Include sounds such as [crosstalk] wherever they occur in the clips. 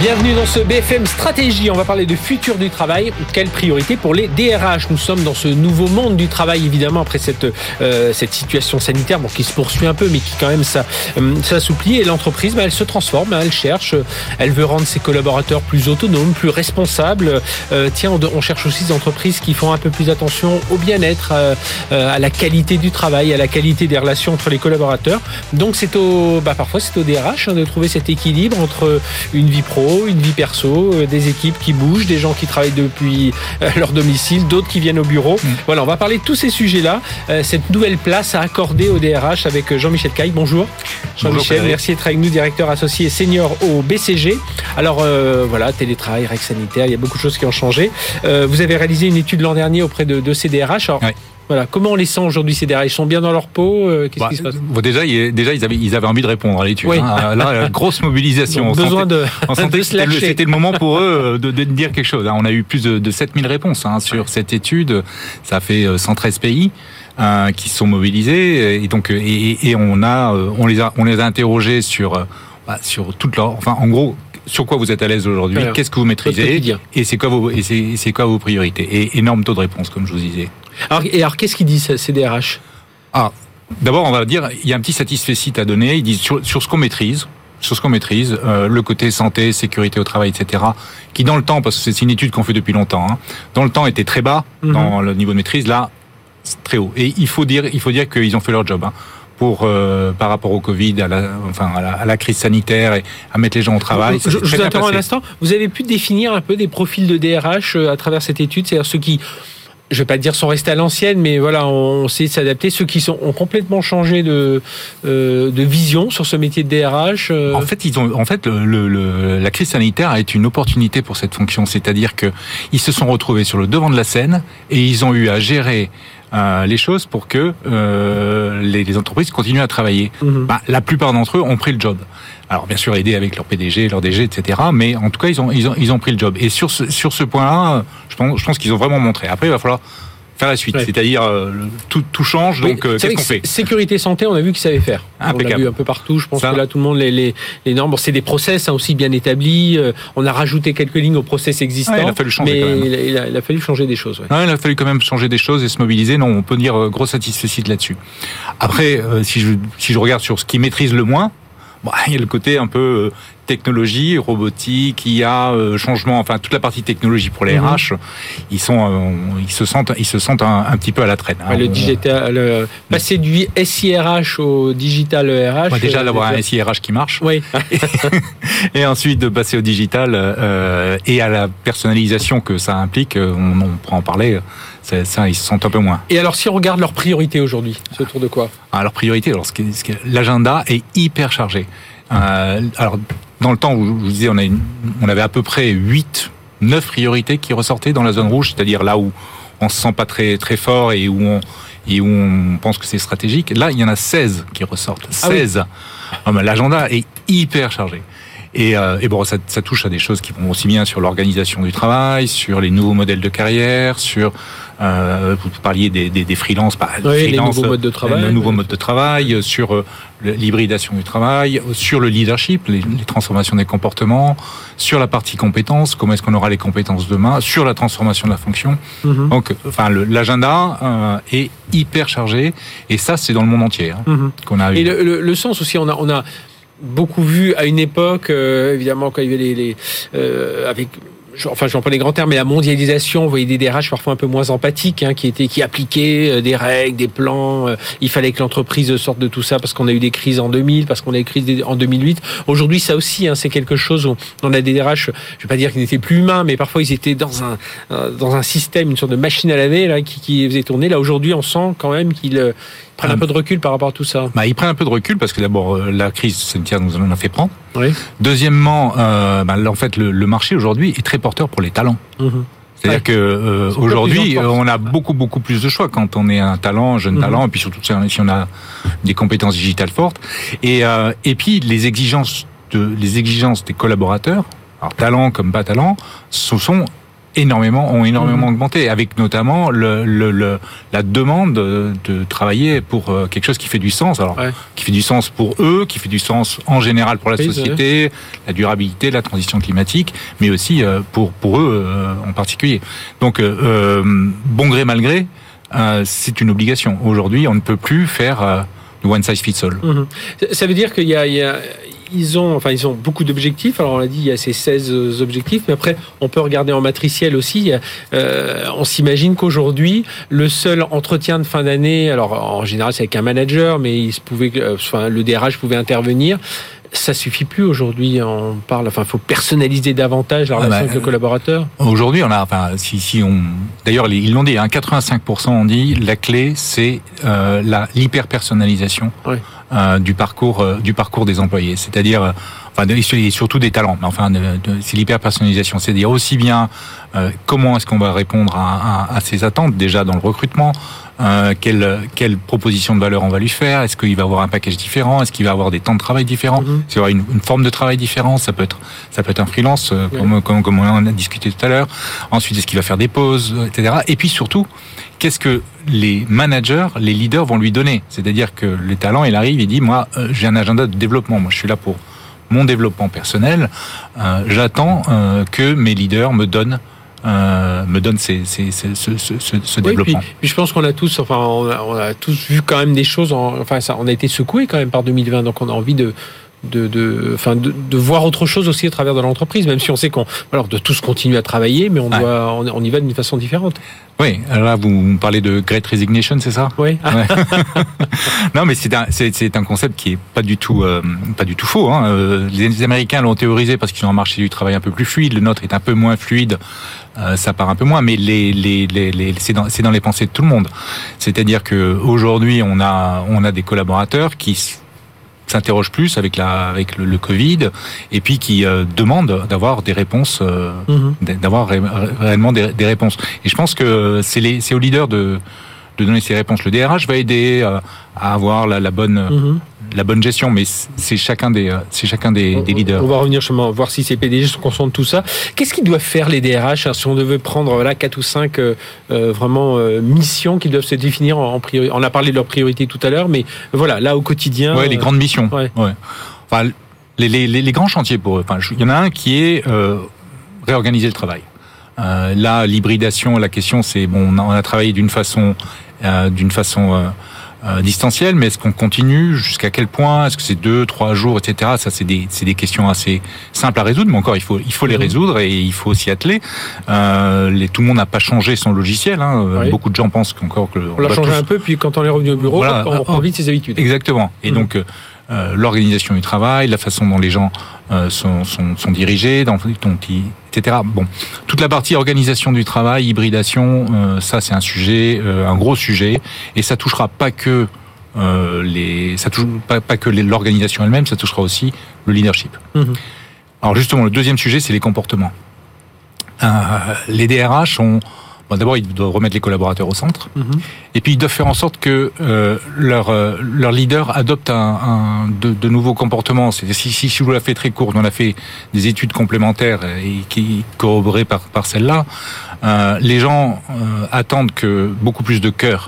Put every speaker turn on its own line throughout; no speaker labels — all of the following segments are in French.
Bienvenue dans ce BFM Stratégie. On va parler de futur du travail. Quelle priorité pour les DRH Nous sommes dans ce nouveau monde du travail, évidemment, après cette, euh, cette situation sanitaire bon, qui se poursuit un peu, mais qui quand même euh, s'assouplit. Et l'entreprise, bah, elle se transforme, hein, elle cherche, elle veut rendre ses collaborateurs plus autonomes, plus responsables. Euh, tiens, on, cherche aussi des entreprises qui font un peu plus attention au bien-être, euh, à la qualité du travail, à la qualité des relations entre les collaborateurs. Donc c'est au, bah, parfois c'est au DRH hein, de trouver cet équilibre entre une vie pro une vie perso, euh, des équipes qui bougent, des gens qui travaillent depuis euh, [laughs] leur domicile, d'autres qui viennent au bureau. Mm. Voilà, on va parler de tous ces sujets-là. Euh, cette nouvelle place à accorder au DRH avec Jean-Michel Caille. Bonjour. Jean-Michel, merci d'être avec nous, directeur associé senior au BCG. Alors voilà, télétravail, règles sanitaires, il y a beaucoup de choses qui ont changé. vous avez réalisé une étude l'an dernier auprès de, de ces DRH. Voilà, comment on les sent aujourd'hui ces DRH Ils sont bien dans leur peau euh, Qu'est-ce
bah,
qui se passe?
bon, Déjà, déjà ils, avaient, ils avaient envie de répondre à l'étude. Hein. Là, [laughs] grosse mobilisation.
Donc, besoin de,
en santé, [laughs] c'était le, moment pour eux euh, de, de, dire quelque chose. On a eu plus de, de 7000 réponses hein, sur cette étude. Ça fait 113 euh, pays. Euh, qui sont mobilisés et donc et, et, on a on les a on les a interrogés sur bah, sur toute leur enfin en gros sur quoi vous êtes à l'aise aujourd'hui, qu'est-ce que vous maîtrisez, et c'est quoi vos, et c'est quoi vos priorités. Et énorme taux de réponse, comme je vous disais.
Alors, et alors, qu'est-ce qu'ils disent ces DRH
Ah, d'abord, on va dire, il y a un petit satisfait site à donner. Ils disent sur, sur ce qu'on maîtrise, sur ce qu'on maîtrise, euh, le côté santé, sécurité au travail, etc., qui dans le temps, parce que c'est une étude qu'on fait depuis longtemps, hein, dans le temps était très bas mhm. dans le niveau de maîtrise, là, très haut. Et il faut dire, il faut dire qu'ils ont fait leur job. Hein pour euh, par rapport au Covid, à la, enfin à la, à la, crise sanitaire et à mettre les gens au travail.
Je, je vous interromps un instant. Vous avez pu définir un peu des profils de DRH euh, à travers cette étude, c'est-à-dire ceux qui je vais pas dire sont restés à l'ancienne, mais voilà, on sait s'adapter. Ceux qui sont, ont complètement changé de, euh, de vision sur ce métier de DRH.
Euh... En fait, ils ont, en fait, le, le, la crise sanitaire a été une opportunité pour cette fonction, c'est-à-dire que ils se sont retrouvés sur le devant de la scène et ils ont eu à gérer euh, les choses pour que euh, les, les, entreprises continuent à travailler. Bah, la plupart d'entre eux ont pris le job. Alors bien sûr aidé avec leur PDG, leur DG, etc. Mais en tout cas ils ont ils ont ils ont pris le job. Et sur ce sur ce point-là, je pense je pense qu'ils ont vraiment montré. Après il va falloir faire la suite. C'est-à-dire euh, tout, tout change, donc euh, qu'est-ce qu'on fait
Sécurité santé, on a vu qu'ils savaient faire. On l'a vu un peu partout. Je pense que là, tout le monde les les, les normes. c'est des process hein, aussi bien établis. Euh, on a rajouté quelques lignes aux process existants.
il a fallu changer. Mais quand même.
Il, a, il, a, fallu changer des choses. Ouais.
il a fallu quand même changer des choses et se mobiliser. Non, on peut dire gros satisfait là-dessus. Après, si je si je regarde sur ce qui maîtrise le moins, Bon, [laughs] il y a le côté un peu technologie, robotique, IA, euh, changement, enfin toute la partie technologie pour les RH, mhm. ils sont, euh, ils se sentent, ils se sentent un, un petit peu à la traîne.
Hein. le digital, le, passer du SIRH au digital RH.
Ouais, déjà d'avoir un SIRH qui marche.
Oui. [laughs] [laughs]
et ensuite de passer au digital euh, et à la personnalisation que ça implique, on, on pourra en parler. Ça, ils se sentent un peu moins.
Et alors, si on regarde leurs priorités aujourd'hui, c'est autour de quoi?
Ah, Leur priorité, alors, l'agenda est hyper chargé. Euh, alors, dans le temps où je vous disais, on, a une, on avait à peu près 8, 9 priorités qui ressortaient dans la zone rouge, c'est-à-dire là où on se sent pas très, très fort et où on, et où on pense que c'est stratégique. Là, il y en a 16 qui ressortent. 16. Ah oui. Ah, L'agenda est hyper chargé. Et, euh, et bon, ça, ça, touche à des choses qui vont aussi bien sur l'organisation du travail, sur les nouveaux modèles de carrière, sur euh, vous parliez des, des, des freelances, bah,
oui, freelance, les nouveaux modes de travail,
le nouveau mode de travail, sur euh, l'hybridation du travail, sur le leadership, les, les, transformations des comportements, sur la partie compétences, comment est-ce qu'on aura les compétences demain, sur la transformation de la fonction. Mm -hmm. Donc, enfin, l'agenda euh, est hyper chargé, et ça, c'est dans le monde entier hein, mm -hmm. qu'on a.
Et le, le, le, sens aussi, on a, on a beaucoup vu à une époque, euh, évidemment, quand il y avait les, les euh, avec enfin, je prends les grands termes, mais la mondialisation, vous voyez des DRH parfois un peu moins empathiques, hein, qui étaient, qui appliquaient euh, des règles, des plans. Euh, il fallait que l'entreprise sorte de tout ça parce qu'on a eu des crises en 2000, parce qu'on a eu des crises en 2008. Aujourd'hui, ça aussi, hein, c'est quelque chose où on a des DRH, je vais pas dire qu'ils n'étaient plus humains, mais parfois ils étaient dans un, euh, dans un système, une sorte de machine à laver, là, qui, qui faisait tourner. Là, aujourd'hui, on sent quand même qu'ils prennent un peu de recul par rapport à tout ça
bah, Ils prennent un peu de recul parce que d'abord, la crise sanitaire nous en a fait prendre.
Oui.
Deuxièmement, euh, bah, en fait, le, le marché aujourd'hui est très porteur pour les talents. Mmh. C'est-à-dire ouais. que euh, aujourd'hui, on a beaucoup beaucoup plus de choix quand on est un talent, un jeune mmh. talent, et puis surtout si on a des compétences digitales fortes. Et euh, et puis les exigences de les exigences des collaborateurs, alors talent comme pas talent, ce sont énormément ont énormément augmenté, avec notamment le, le, le, la demande de travailler pour euh, quelque chose qui fait du sens. Alors, qui fait du sens pour eux, qui fait du sens en général pour la société, la durabilité, la transition climatique, mais aussi euh, pour pour eux euh, en particulier. Donc, bon gré mal gré, c'est une obligation. Aujourd'hui, on ne peut plus faire one size fits all.
Mhm. Ça veut dire qu'il y, y a, ils ont, enfin, ils ont beaucoup d'objectifs. Alors, on l'a dit, il y a ces 16 objectifs, mais après, on peut regarder en matriciel aussi. Euh, on s'imagine qu'aujourd'hui, le seul entretien de fin d'année, alors en général, c'est avec un manager, mais il se pouvait, euh, enfin, le DRH pouvait intervenir ça suffit plus aujourd'hui. On parle, enfin, faut personnaliser davantage la ah relation bah, avec le collaborateur.
Aujourd'hui, on a, enfin, si, si on, d'ailleurs, ils l'ont dit, hein, 85% ont dit la clé, c'est euh, la l'hyper personnalisation euh, du parcours euh, du parcours des employés. C'est-à-dire, euh, enfin, et surtout des talents. Mais enfin, c'est l'hyper personnalisation, c'est-à-dire aussi bien euh, comment est-ce qu'on va répondre à, à, à ces attentes déjà dans le recrutement euh, quelle, quelle proposition de valeur on va lui faire? Est-ce qu'il va avoir un package différent? Est-ce qu'il va avoir des temps de travail différents? Mm -hmm. avoir une, une, forme de travail différente? Ça peut être, ça peut être un freelance, euh, comme, comme, comme, on en a discuté tout à l'heure. Ensuite, est-ce qu'il va faire des pauses, etc. Et puis surtout, qu'est-ce que les managers, les leaders vont lui donner? C'est-à-dire que les talents, il arrive, il dit, moi, euh, j'ai un agenda de développement. Moi, je suis là pour mon développement personnel. Euh, J'attends euh, que mes leaders me donnent euh, me donne ces, ces, ces, ce, ce, ce oui, développement.
Puis, puis, je pense qu'on a tous, enfin, on a, on a, tous vu quand même des choses. En, enfin, ça, on a été secoué quand même par 2020, donc on a envie de de, de, enfin de, de, voir autre chose aussi à travers de l'entreprise, même si on sait qu'on, alors de tous continuer à travailler, mais on doit, on, on, y va d'une façon différente.
Oui, alors là vous parlez de Great Resignation, c'est ça?
Oui.
Ouais. [laughs] non, mais c'est un, c'est, un concept qui est pas du tout, euh, pas du tout faux. Hein. Euh, les Américains l'ont théorisé parce qu'ils ont un marché du travail un peu plus fluide. Le nôtre est un peu moins fluide. Euh, ça part un peu moins, mais les, les, les, les c'est dans, dans les pensées de tout le monde. C'est-à-dire que aujourd'hui, on a, on a des collaborateurs qui s'interroge plus avec la avec le, le, Covid et puis qui euh, demande d'avoir des réponses euh, mmh. d'avoir ré, réellement des, des, réponses et je pense que c'est les c'est aux leaders de de donner ces réponses le DRH va aider euh, à avoir la, la bonne mmh. la bonne gestion mais c'est chacun des c'est chacun des, des, leaders
on va revenir justement voir si ces PDG sont conscients de tout ça qu'est-ce qu'ils doivent faire les DRH si on devait prendre là quatre ou cinq euh, vraiment euh, missions qui doivent se définir en, en on a parlé de leurs priorités tout à l'heure mais voilà là au quotidien
ouais les grandes missions
ouais.
ouais. Enfin, les, les, les, grands chantiers pour eux enfin, il y en a un qui est euh, réorganiser le travail euh, là l'hybridation la question c'est bon on a, on a travaillé d'une façon euh, d'une façon euh, euh, distancielle, mais est-ce qu'on continue? Jusqu'à quel point? Est-ce que c'est deux, trois jours, etc. Ça, c'est des, des questions assez simples à résoudre, mais encore, il faut, il faut les résoudre et il faut s'y atteler. Euh, les, tout le monde n'a pas changé son logiciel. Hein. Oui. Beaucoup de gens pensent qu'encore que
on l'a changé tous... un peu, puis quand on est revenu au bureau, voilà, on reprend vite ses habitudes.
Exactement. Et mmh. donc euh, l'organisation du travail, la façon dont les gens euh, sont, sont, sont, dirigés, dont, dont ils, etc. Bon, toute la partie organisation du travail, hybridation, euh, ça c'est un sujet, euh, un gros sujet, et ça touchera pas que euh, les, ça touche pas, pas que l'organisation elle-même, ça touchera aussi le leadership. Mmh. Alors justement, le deuxième sujet, c'est les comportements. les DRH ont Bon, D'abord, ils doivent remettre les collaborateurs au centre, mm -hmm. et puis ils doivent faire en sorte que euh, leur, euh, leur leader adopte un, un de, de, nouveaux comportements. Si, si, si je vous la fais très courte, on a fait des études complémentaires et qui corroborées par, par celle-là. Euh, les gens euh, attendent que beaucoup plus de cœur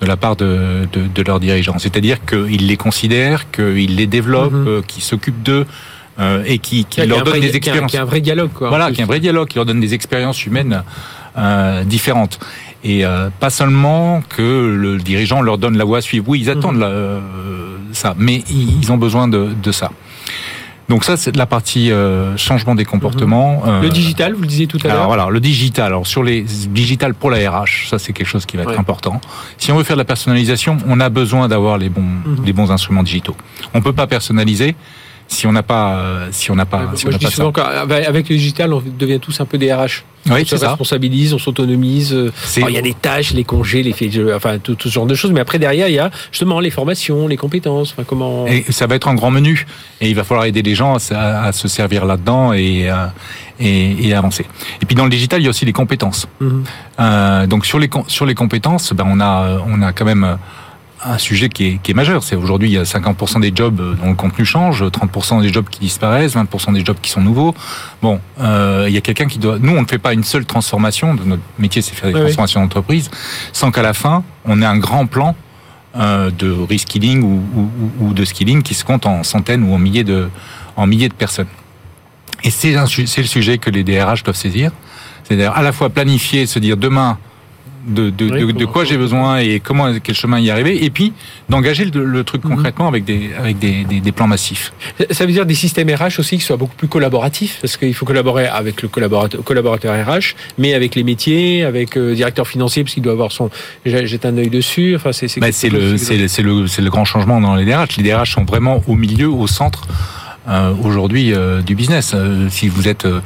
de la part de, de, de leurs dirigeants. C'est-à-dire qu'ils les considèrent, qu'ils les développent, mm -hmm. qu'ils s'occupent d'eux. Euh, et qui, qui leur donne des expériences.
Qui a un vrai dialogue, quoi.
Voilà, qui a un vrai dialogue, qui leur donne des expériences humaines euh, différentes. Et euh, pas seulement que le dirigeant leur donne la voie à suivre. Oui, ils attendent mmh. la, euh, ça, mais ils ont besoin de, de ça. Donc ça, c'est la partie euh, changement des comportements.
Mmh. le digital, vous le disiez tout à l'heure.
Voilà, le digital. Alors sur les digital pour la RH, ça c'est quelque chose qui va être ouais. important. Si on veut faire de la personnalisation, on a besoin d'avoir les bons, mmh. les bons instruments digitaux. On peut pas personnaliser si on n'a pas euh, si on n'a pas, si on
pas ça. Avec le digital on devient tous un peu des RH
oui,
on se responsabilise, on s'autonomise. Euh, il y a des tâches, les congés, les faits, enfin tout, tout, ce genre de choses. Mais après derrière, il y a justement les formations, les compétences. Enfin, comment
Et ça va être un grand menu. Et il va falloir aider les gens à, à se servir là-dedans et, euh, et, et, avancer. Et puis dans le digital, il y a aussi les compétences. Mm -hmm. euh, donc sur les sur les compétences, ben on a on a quand même un sujet qui est, qui est majeur. C'est aujourd'hui, il y a 50% des jobs dont le contenu change, 30% des jobs qui disparaissent, 20% des jobs qui sont nouveaux. Bon, euh, il y a quelqu'un qui doit. Nous, on ne fait pas une seule transformation. De notre métier, c'est faire des
Oui,
transformations d'entreprise, sans qu'à la fin, on ait un grand plan euh, de reskilling ou, ou, ou de skilling qui se compte en centaines ou en milliers de, en milliers de personnes. Et c'est le sujet que les DRH doivent saisir. C'est-à-dire à la fois planifier, se dire demain de, de,
Oui,
de, de quoi j'ai besoin et comment quel chemin y arriver, et puis d'engager le, le truc
Mhm.
concrètement avec des avec des, des, des plans massifs.
Ça veut dire des systèmes RH aussi qui soient beaucoup plus collaboratifs, parce qu'il faut collaborer avec le collaborateur, collaborateur RH, mais avec les métiers, avec euh, le directeur financier, parce qu'il doit avoir son. j'ai- Jette un œil dessus. Enfin, c'est c'est
Bah, c'est le- c'est le c'est le grand changement dans les DRH. Les DRH sont vraiment au milieu, au centre euh, aujourd'hui euh, du business. Euh, si vous êtes euh,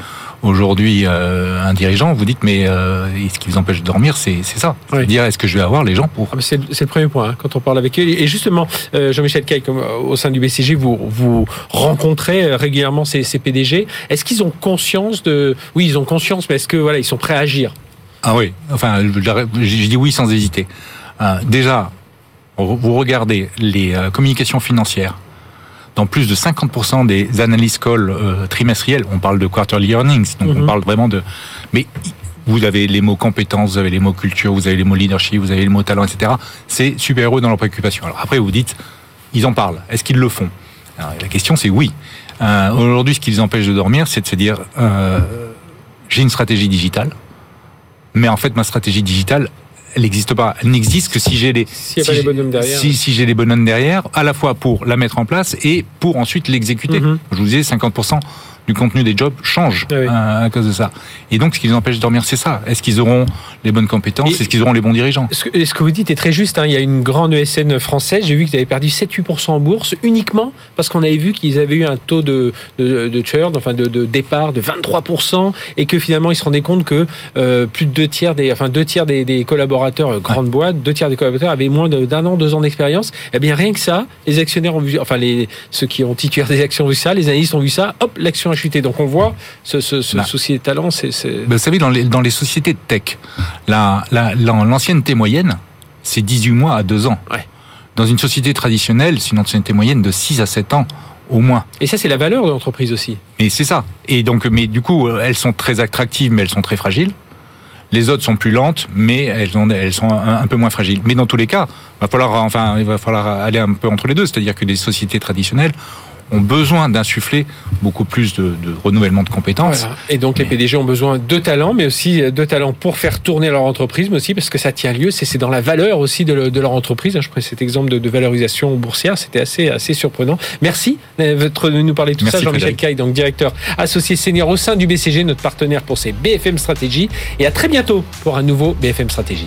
aujourd'hui euh, un dirigeant, vous dites mais euh, ce qui vous empêche de dormir, c'est ça.
Oui.
Dire est-ce que je vais avoir les gens pour
Ah, C'est le premier point hein, quand on parle avec eux. Et justement, euh, Jean-Michel comme, euh, au sein du BCG, vous, vous rencontrez régulièrement ces, ces PDG. Est-ce qu'ils ont conscience de... Oui, ils ont conscience, mais est-ce que voilà, ils sont prêts à agir?
Ah oui, enfin, je je dis oui sans hésiter. Déjà, vous regardez les communications financières. Dans plus de 50% des analyses call euh, trimestrielles, on parle de quarterly earnings, donc
Mhm.
on parle vraiment de. Mais vous avez les mots compétences, vous avez les mots culture, vous avez les mots leadership, vous avez les mots talent, etc. C'est super heureux dans leurs préoccupations. Alors après, vous dites, ils en parlent. Est-ce qu'ils le font? Alors, La question, c'est oui. Euh, Aujourd'hui, ce qui les empêche de dormir, c'est de se dire, euh, j'ai une stratégie digitale, mais en fait, ma stratégie digitale, elle n'existe pas. Elle n'existe que si j'ai les
a
si j'ai-
bonhommes derrière.
si, si j'ai les bonhommes derrière, à la fois pour la mettre en place et pour ensuite l'exécuter.
Mhm.
Je vous disais, 50% du contenu des jobs change
Ah oui.
euh, à cause de ça. Et donc, ce qui les empêche de dormir, c'est ça. Est-ce qu'ils auront les bonnes compétences? Est-ce qu'ils auront les bons dirigeants?
Ce que, ce que vous dites est très juste. hein. Il y a une grande ESN française. J'ai vu qu'ils avaient perdu 7-8% en bourse uniquement parce qu'on avait vu qu'ils avaient eu un taux de, de, de churn, enfin de, de départ de 23% et que finalement ils se rendaient compte que euh, plus de deux tiers des, enfin deux tiers des, des collaborateurs, euh, grandes boîtes, deux tiers des collaborateurs avaient moins d'un an, deux ans d'expérience. Eh bien rien que ça, les actionnaires ont vu, enfin les ceux qui ont titulaire des actions ont vu ça, les analystes ont vu ça. Hop, l'action a chuté. Donc on voit ce, ce, ce
Là.
souci des talents, c'est c'est-
Ben, Vous savez, dans les, dans les sociétés de tech, la- la- la- l'ancienneté moyenne, c'est 18 mois à 2 ans.
Ouais.
Dans une société traditionnelle, c'est une ancienneté moyenne de 6 à 7 ans au moins.
et ça c'est la valeur de l'entreprise aussi.
Et c'est ça. Et donc, mais du coup, euh, elles sont très attractives, mais elles sont très fragiles. Les autres sont plus lentes, mais elles, ont, elles sont un, un peu moins fragiles. Mais dans tous les cas, va falloir, enfin, il va falloir aller un peu entre les deux. C'est-à-dire que les sociétés traditionnelles ont besoin d'insuffler beaucoup plus de, de renouvellement de compétences.
Voilà. Et donc les PDG ont besoin de talents, mais aussi de talents pour faire tourner leur entreprise, mais aussi parce que ça tient lieu, c'est dans la valeur aussi de, le- de leur entreprise. Je prenais cet exemple de, de valorisation boursière, c'était assez, assez surprenant. Merci euh, de nous parler de tout
Merci,
ça, Jean-Michel. Caille, donc directeur associé senior au sein du BCG, notre partenaire pour ces BFM Stratégie. Et à très bientôt pour un nouveau BFM Stratégie.